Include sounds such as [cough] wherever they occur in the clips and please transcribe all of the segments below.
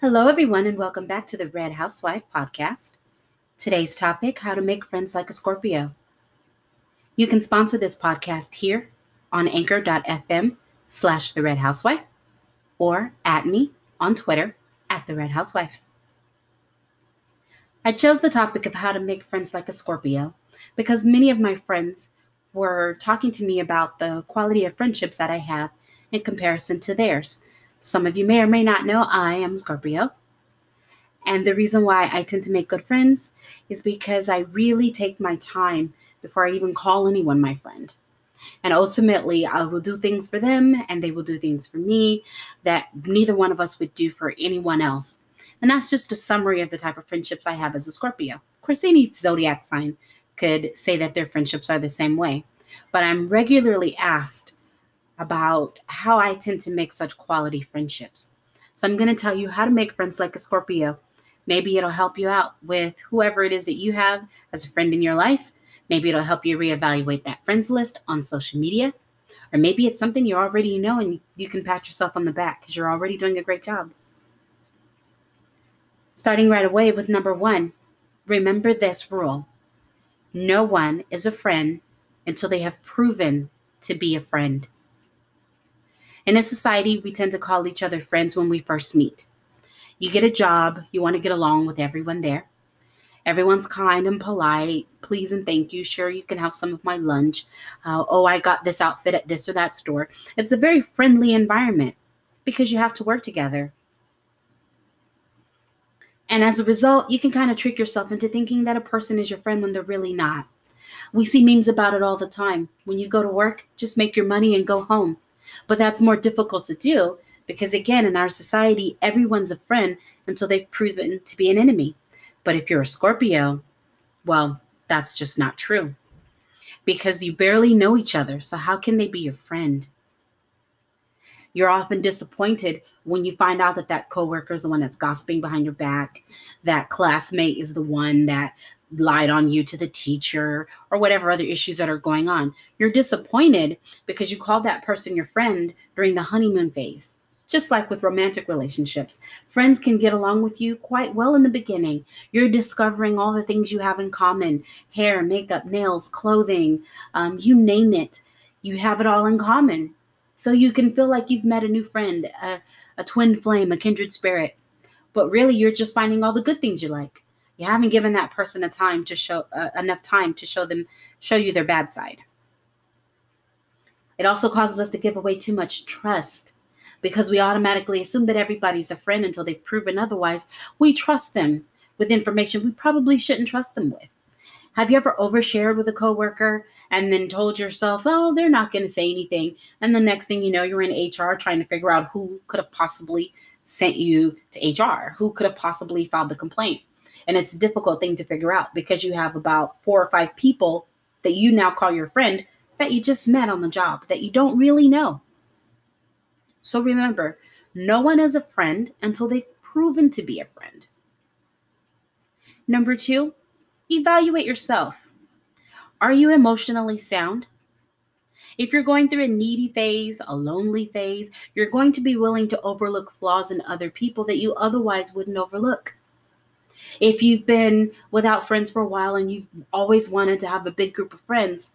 Hello, everyone, and welcome back to the Red Housewife podcast. Today's topic How to Make Friends Like a Scorpio. You can sponsor this podcast here on anchor.fm slash the Red Housewife or at me on Twitter at the Red Housewife. I chose the topic of how to make friends like a Scorpio because many of my friends were talking to me about the quality of friendships that I have in comparison to theirs. Some of you may or may not know I am Scorpio. And the reason why I tend to make good friends is because I really take my time before I even call anyone my friend. And ultimately, I will do things for them and they will do things for me that neither one of us would do for anyone else. And that's just a summary of the type of friendships I have as a Scorpio. Of course, any zodiac sign could say that their friendships are the same way. But I'm regularly asked about how I tend to make such quality friendships. So I'm going to tell you how to make friends like a Scorpio. Maybe it'll help you out with whoever it is that you have as a friend in your life Maybe it'll help you reevaluate that friends list on social media. Or maybe it's something you already know and you can pat yourself on the back because you're already doing a great job. Starting right away with number one, remember this rule no one is a friend until they have proven to be a friend. In a society, we tend to call each other friends when we first meet. You get a job, you want to get along with everyone there. Everyone's kind and polite. Please and thank you. Sure, you can have some of my lunch. Uh, oh, I got this outfit at this or that store. It's a very friendly environment because you have to work together. And as a result, you can kind of trick yourself into thinking that a person is your friend when they're really not. We see memes about it all the time. When you go to work, just make your money and go home. But that's more difficult to do because, again, in our society, everyone's a friend until they've proven to be an enemy. But if you're a Scorpio, well, that's just not true because you barely know each other. So, how can they be your friend? You're often disappointed when you find out that that coworker is the one that's gossiping behind your back, that classmate is the one that lied on you to the teacher, or whatever other issues that are going on. You're disappointed because you called that person your friend during the honeymoon phase. Just like with romantic relationships, friends can get along with you quite well in the beginning. You're discovering all the things you have in common hair, makeup, nails, clothing, um, you name it. You have it all in common. So you can feel like you've met a new friend, a, a twin flame, a kindred spirit. But really, you're just finding all the good things you like. You haven't given that person a time to show uh, enough time to show them show you their bad side. It also causes us to give away too much trust because we automatically assume that everybody's a friend until they've proven otherwise. We trust them with information we probably shouldn't trust them with. Have you ever overshared with a coworker and then told yourself, oh, they're not going to say anything? And the next thing you know, you're in HR trying to figure out who could have possibly sent you to HR, who could have possibly filed the complaint. And it's a difficult thing to figure out because you have about four or five people that you now call your friend that you just met on the job that you don't really know. So remember, no one is a friend until they've proven to be a friend. Number two, evaluate yourself. Are you emotionally sound? If you're going through a needy phase, a lonely phase, you're going to be willing to overlook flaws in other people that you otherwise wouldn't overlook. If you've been without friends for a while and you've always wanted to have a big group of friends,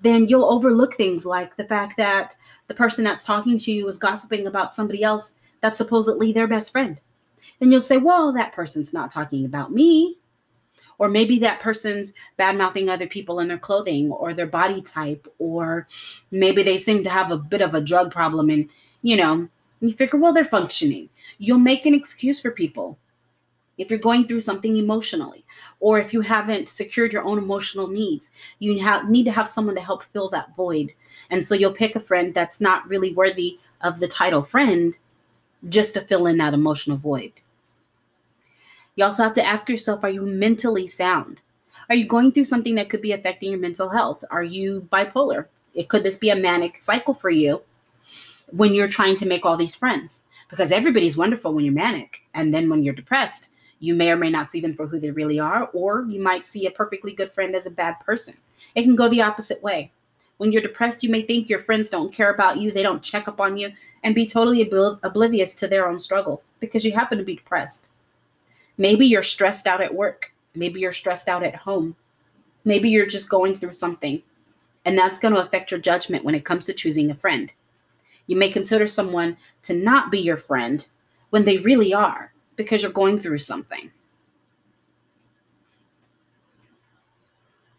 then you'll overlook things like the fact that the person that's talking to you is gossiping about somebody else that's supposedly their best friend. And you'll say, well, that person's not talking about me. Or maybe that person's bad mouthing other people in their clothing or their body type, or maybe they seem to have a bit of a drug problem. And, you know, you figure, well, they're functioning. You'll make an excuse for people if you're going through something emotionally or if you haven't secured your own emotional needs you have, need to have someone to help fill that void and so you'll pick a friend that's not really worthy of the title friend just to fill in that emotional void you also have to ask yourself are you mentally sound are you going through something that could be affecting your mental health are you bipolar it could this be a manic cycle for you when you're trying to make all these friends because everybody's wonderful when you're manic and then when you're depressed you may or may not see them for who they really are, or you might see a perfectly good friend as a bad person. It can go the opposite way. When you're depressed, you may think your friends don't care about you, they don't check up on you, and be totally obl- oblivious to their own struggles because you happen to be depressed. Maybe you're stressed out at work. Maybe you're stressed out at home. Maybe you're just going through something, and that's going to affect your judgment when it comes to choosing a friend. You may consider someone to not be your friend when they really are because you're going through something.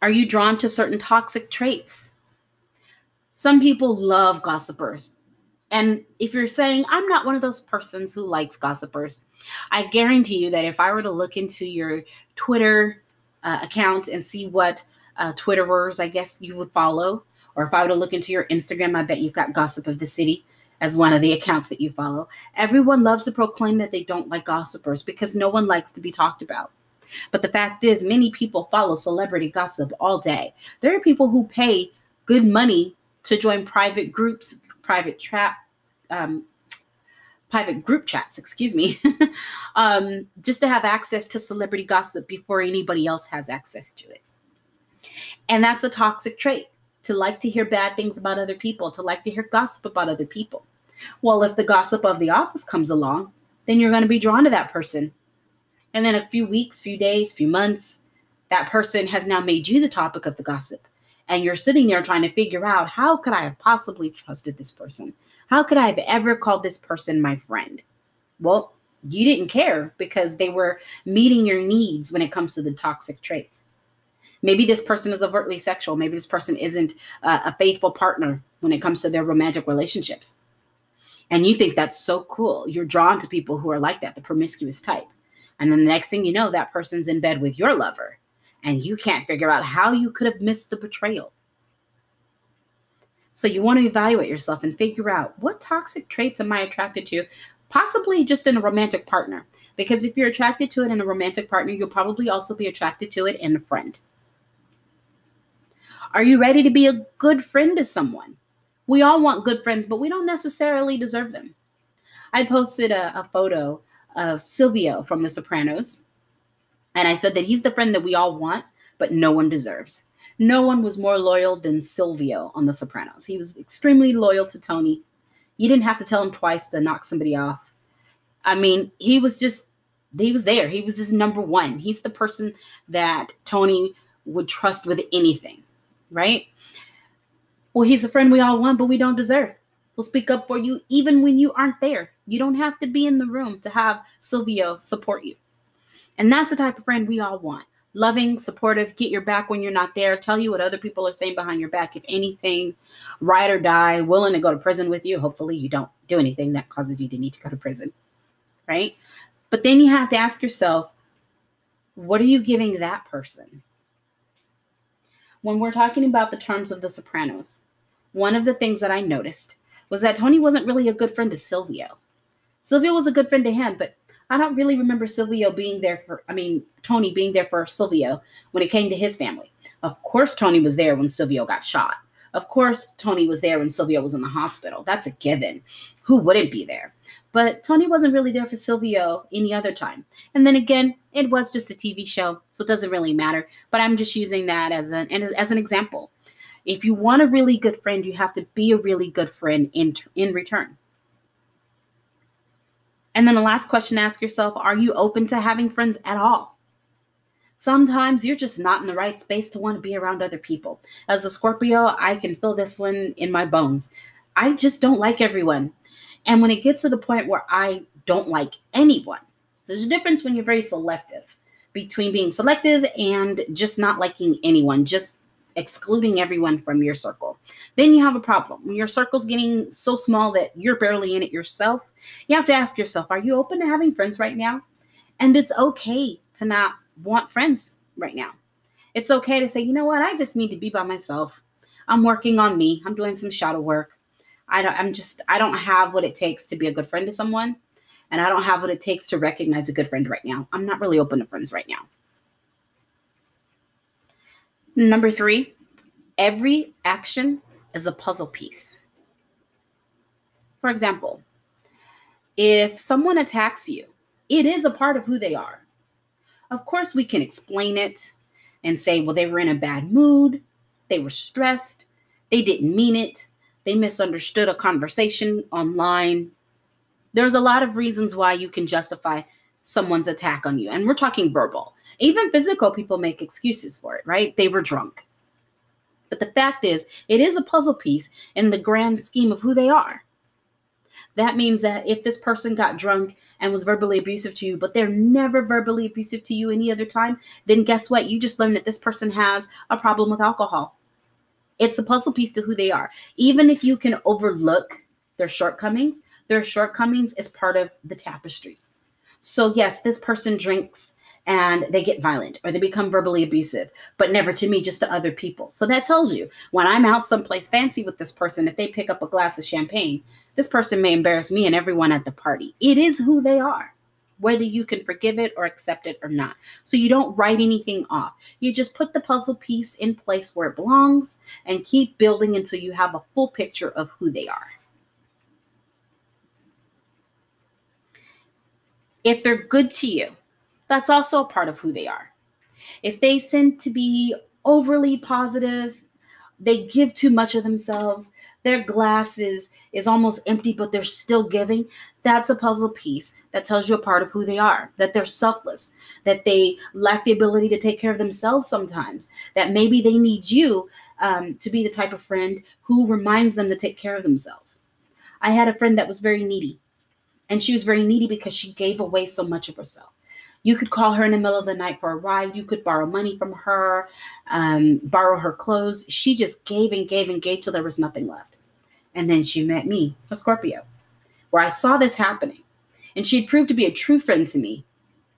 Are you drawn to certain toxic traits? Some people love gossipers. And if you're saying, I'm not one of those persons who likes gossipers, I guarantee you that if I were to look into your Twitter uh, account and see what uh, Twitterers, I guess, you would follow, or if I were to look into your Instagram, I bet you've got Gossip of the City as one of the accounts that you follow. Everyone loves to proclaim that they don't like gossipers because no one likes to be talked about. But the fact is, many people follow celebrity gossip all day. There are people who pay good money to join private groups, private trap, um, private group chats, excuse me, [laughs] um, just to have access to celebrity gossip before anybody else has access to it. And that's a toxic trait to like to hear bad things about other people, to like to hear gossip about other people. Well, if the gossip of the office comes along, then you're going to be drawn to that person. And then a few weeks, few days, few months, that person has now made you the topic of the gossip. And you're sitting there trying to figure out how could I have possibly trusted this person? How could I have ever called this person my friend? Well, you didn't care because they were meeting your needs when it comes to the toxic traits. Maybe this person is overtly sexual. Maybe this person isn't uh, a faithful partner when it comes to their romantic relationships. And you think that's so cool. You're drawn to people who are like that, the promiscuous type. And then the next thing you know, that person's in bed with your lover. And you can't figure out how you could have missed the betrayal. So you want to evaluate yourself and figure out what toxic traits am I attracted to, possibly just in a romantic partner. Because if you're attracted to it in a romantic partner, you'll probably also be attracted to it in a friend. Are you ready to be a good friend to someone? We all want good friends, but we don't necessarily deserve them. I posted a, a photo of Silvio from The Sopranos, and I said that he's the friend that we all want, but no one deserves. No one was more loyal than Silvio on The Sopranos. He was extremely loyal to Tony. You didn't have to tell him twice to knock somebody off. I mean, he was just, he was there. He was his number one. He's the person that Tony would trust with anything right? Well, he's a friend we all want, but we don't deserve. We'll speak up for you even when you aren't there. You don't have to be in the room to have Silvio support you. And that's the type of friend we all want. Loving, supportive, get your back when you're not there, tell you what other people are saying behind your back. If anything, ride or die, willing to go to prison with you. Hopefully, you don't do anything that causes you to need to go to prison, right? But then you have to ask yourself, what are you giving that person? when we're talking about the terms of The Sopranos, one of the things that I noticed was that Tony wasn't really a good friend to Silvio. Silvio was a good friend to him, but I don't really remember Silvio being there for, I mean, Tony being there for Silvio when it came to his family. Of course, Tony was there when Silvio got shot. Of course, Tony was there when Silvio was in the hospital. That's a given. Who wouldn't be there? But Tony wasn't really there for Silvio any other time. And then again, it was just a TV show, so it doesn't really matter. But I'm just using that as an as, as an example. If you want a really good friend, you have to be a really good friend in in return. And then the last question ask yourself, are you open to having friends at all? Sometimes you're just not in the right space to want to be around other people. As a Scorpio, I can feel this one in my bones. I just don't like everyone. And when it gets to the point where I don't like anyone, so there's a difference when you're very selective between being selective and just not liking anyone, just excluding everyone from your circle. Then you have a problem. When your circle's getting so small that you're barely in it yourself, you have to ask yourself, are you open to having friends right now? And it's okay to not want friends right now. It's okay to say, you know what, I just need to be by myself. I'm working on me. I'm doing some shadow work. I don't I'm just I don't have what it takes to be a good friend to someone and I don't have what it takes to recognize a good friend right now. I'm not really open to friends right now. Number 3, every action is a puzzle piece. For example, if someone attacks you, it is a part of who they are. Of course, we can explain it and say, well, they were in a bad mood, they were stressed, They didn't mean it. They misunderstood a conversation online. There's a lot of reasons why you can justify someone's attack on you. And we're talking verbal. Even physical people make excuses for it, right? They were drunk. But the fact is, it is a puzzle piece in the grand scheme of who they are. That means that if this person got drunk and was verbally abusive to you, but they're never verbally abusive to you any other time, then guess what? You just learned that this person has a problem with alcohol. It's a puzzle piece to who they are. Even if you can overlook their shortcomings, their shortcomings is part of the tapestry. So, yes, this person drinks and they get violent or they become verbally abusive, but never to me, just to other people. So that tells you when I'm out someplace fancy with this person, if they pick up a glass of champagne, this person may embarrass me and everyone at the party. It is who they are, whether you can forgive it or accept it or not. So you don't write anything off. You just put the puzzle piece in place where it belongs and keep building until you have a full picture of who they are. If they're good to you, that's also a part of who they are. If they tend to be overly positive, they give too much of themselves, their glass is, is almost empty, but they're still giving, that's a puzzle piece that tells you a part of who they are, that they're selfless, that they lack the ability to take care of themselves sometimes, that maybe they need you um, to be the type of friend who reminds them to take care of themselves. I had a friend that was very needy, and she was very needy because she gave away so much of herself. You could call her in the middle of the night for a ride. You could borrow money from her, um, borrow her clothes. She just gave and gave and gave till there was nothing left. And then she met me, a Scorpio, where I saw this happening. And she proved to be a true friend to me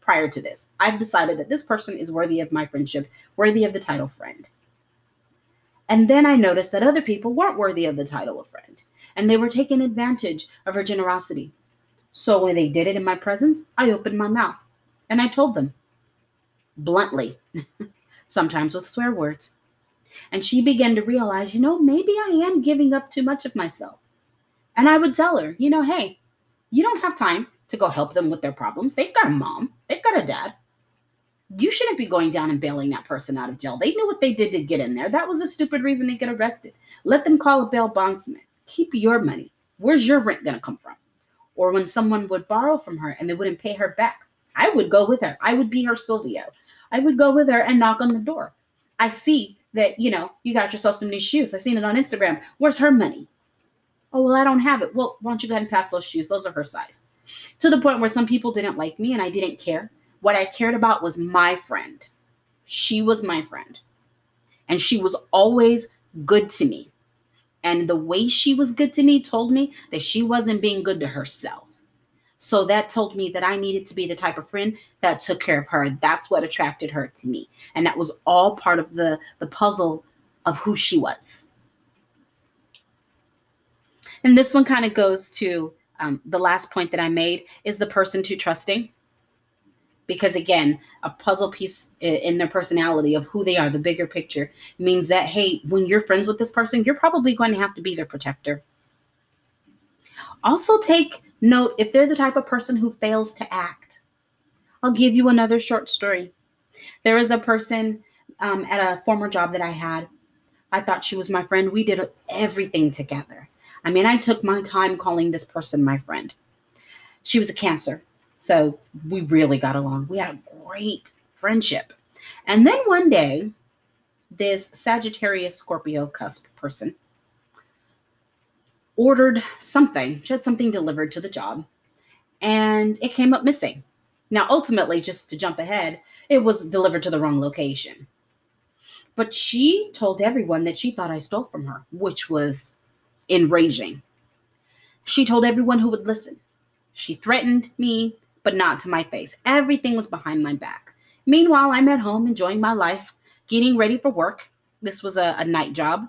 prior to this. I've decided that this person is worthy of my friendship, worthy of the title friend. And then I noticed that other people weren't worthy of the title of friend, and they were taking advantage of her generosity. So when they did it in my presence, I opened my mouth. And I told them bluntly, [laughs] sometimes with swear words. And she began to realize, you know, maybe I am giving up too much of myself. And I would tell her, you know, hey, you don't have time to go help them with their problems. They've got a mom, they've got a dad. You shouldn't be going down and bailing that person out of jail. They knew what they did to get in there. That was a stupid reason to get arrested. Let them call a bail bondsman. Keep your money. Where's your rent going to come from? Or when someone would borrow from her and they wouldn't pay her back, I would go with her. I would be her Silvio. I would go with her and knock on the door. I see that, you know, you got yourself some new shoes. I seen it on Instagram. Where's her money? Oh, well, I don't have it. Well, why don't you go ahead and pass those shoes? Those are her size. To the point where some people didn't like me and I didn't care. What I cared about was my friend. She was my friend. And she was always good to me. And the way she was good to me told me that she wasn't being good to herself. So that told me that I needed to be the type of friend that took care of her. That's what attracted her to me. And that was all part of the, the puzzle of who she was. And this one kind of goes to um, the last point that I made is the person to trusting. Because again, a puzzle piece in their personality of who they are, the bigger picture, means that, hey, when you're friends with this person, you're probably going to have to be their protector. Also, take Note if they're the type of person who fails to act. I'll give you another short story. There is a person um, at a former job that I had. I thought she was my friend. We did everything together. I mean, I took my time calling this person my friend. She was a Cancer, so we really got along. We had a great friendship. And then one day, this Sagittarius Scorpio cusp person ordered something. She had something delivered to the job and it came up missing. Now, ultimately, just to jump ahead, it was delivered to the wrong location. But she told everyone that she thought I stole from her, which was enraging. She told everyone who would listen. She threatened me, but not to my face. Everything was behind my back. Meanwhile, I'm at home enjoying my life, getting ready for work. This was a, a night job.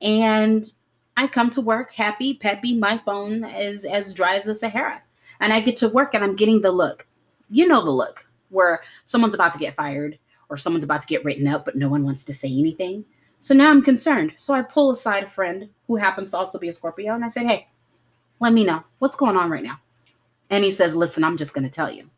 And I come to work happy, peppy. My phone is as dry as the Sahara. And I get to work and I'm getting the look. You know the look where someone's about to get fired or someone's about to get written up, but no one wants to say anything. So now I'm concerned. So I pull aside a friend who happens to also be a Scorpio and I say, Hey, let me know what's going on right now. And he says, Listen, I'm just going to tell you.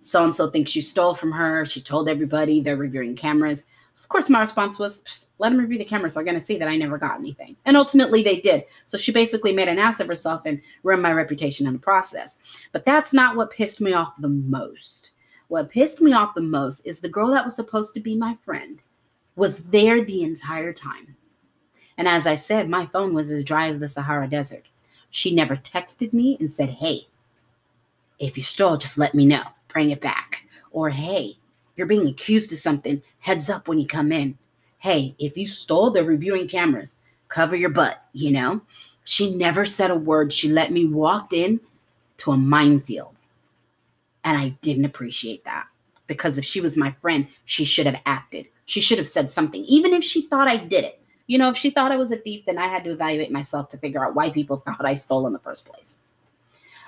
So and so thinks you stole from her. She told everybody they're reviewing cameras. So of course, my response was, let them review the cameras. They're going to see that I never got anything. And ultimately, they did. So she basically made an ass of herself and ruined my reputation in the process. But that's not what pissed me off the most. What pissed me off the most is the girl that was supposed to be my friend was there the entire time. And as I said, my phone was as dry as the Sahara Desert. She never texted me and said, Hey, if you stole, just let me know. Bring it back. Or, Hey, you're being accused of something. Heads up when you come in. Hey, if you stole, they're reviewing cameras. Cover your butt, you know? She never said a word. She let me walk in to a minefield. And I didn't appreciate that because if she was my friend, she should have acted. She should have said something, even if she thought I did it. You know, if she thought I was a thief, then I had to evaluate myself to figure out why people [laughs] thought I stole in the first place.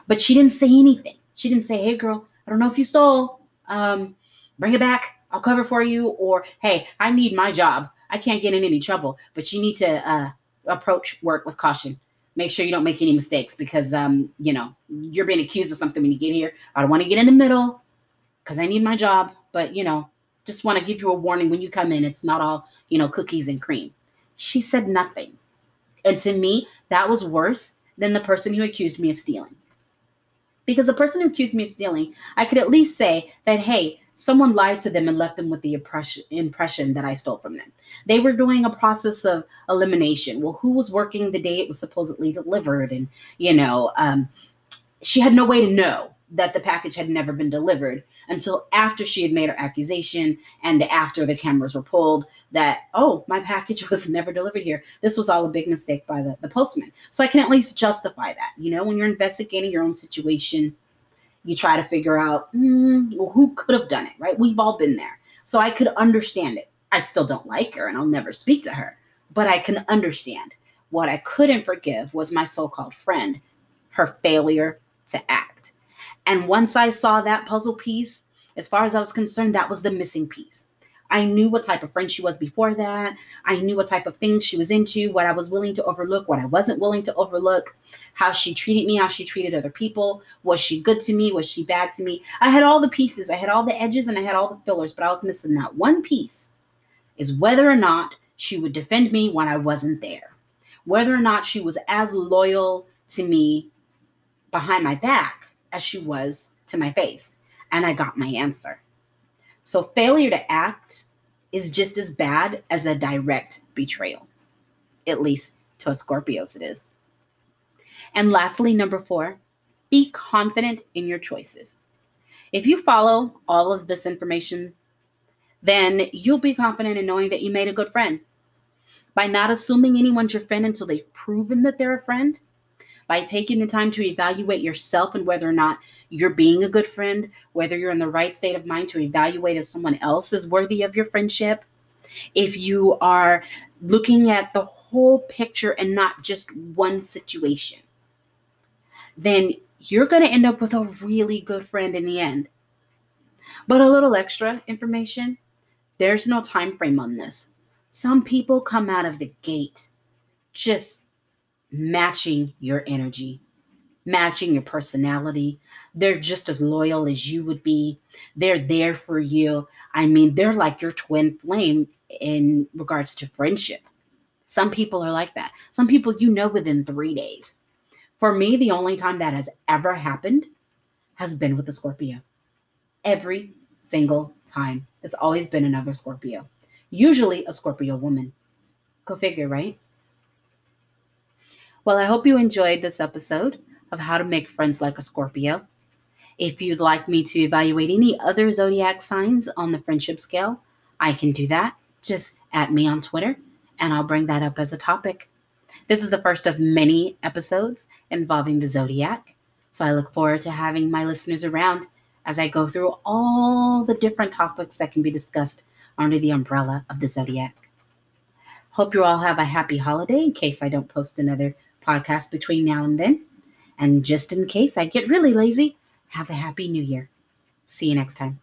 But she didn't say anything. She didn't say, hey, girl, I don't know if you stole. Um, bring it back. I'll cover for you. Or, hey, I need my job. I can't get in any trouble, but you need to uh, approach work with caution. Make sure you don't make any mistakes because, um, you know, you're being accused of something when you get here. I don't want to get in the middle because I need my job. But, you know, just want to give you a warning when you come in. It's not all, you know, cookies and cream. She said nothing. And to me, that was worse than the person who accused me of stealing. Because the person who accused me of stealing, I could at least say that, hey, someone lied to them and left them with the impression that I stole from them. They were doing a process of elimination. Well, who was working the day it was supposedly delivered? And, you know, um, she had no way to know that the package had never been delivered until after she had made her accusation and after the cameras were pulled that oh my package [laughs] was never delivered here this was all a big mistake by the, the postman so i can at least justify that you know when you're investigating your own situation you try to figure out mm, well, who could have done it right? We've all been there. So i could understand it. I still don't like her and i'll never speak to her but i can understand. What i couldn't forgive was my so-called friend her failure to act. And once I saw that puzzle piece, as far as I was concerned, that was the missing piece. I knew what type of friend she was before that. I knew what type of things she was into, what I was willing to overlook, what I wasn't willing to overlook, how she treated me, how she treated other people. Was she good to me? Was she bad to me? I had all the pieces, I had all the edges, and I had all the fillers, but I was missing that one piece is whether or not she would defend me when I wasn't there, whether or not she was as loyal to me behind my back as she was to my face. And I got my answer. So failure to act is just as bad as a direct betrayal, at least to a Scorpios it is. And lastly, number four, be confident in your choices. If you follow all of this information, then you'll be confident in knowing that you made a good friend. By not assuming anyone's your friend until they've proven that they're a friend, by taking the time to evaluate yourself and whether or not you're being a good friend, whether you're in the right state of mind to evaluate if someone else is worthy of your friendship, if you are looking at the whole picture and not just one situation, then you're going to end up with a really good friend in the end. But a little extra information there's no time frame on this. Some people come out of the gate just matching your energy, matching your personality. They're just as loyal as you would be. They're there for you. I mean, they're like your twin flame in regards to friendship. Some people are like that. Some people you know within three days. For me, the only time that has ever happened has been with a Scorpio. Every single time. It's always been another Scorpio, usually a Scorpio woman. Go figure, right? Well, I hope you enjoyed this episode of How to Make Friends Like a Scorpio. If you'd like me to evaluate any other zodiac signs on the friendship scale, I can do that. Just at me on Twitter, and I'll bring that up as a topic. This is the first of many episodes involving the zodiac, so I look forward to having my listeners around as I go through all the different topics that can be discussed under the umbrella of the zodiac. Hope you all have a happy holiday in case I don't post another podcast between now and then. And just in case I get really lazy, have a happy new year. See you next time.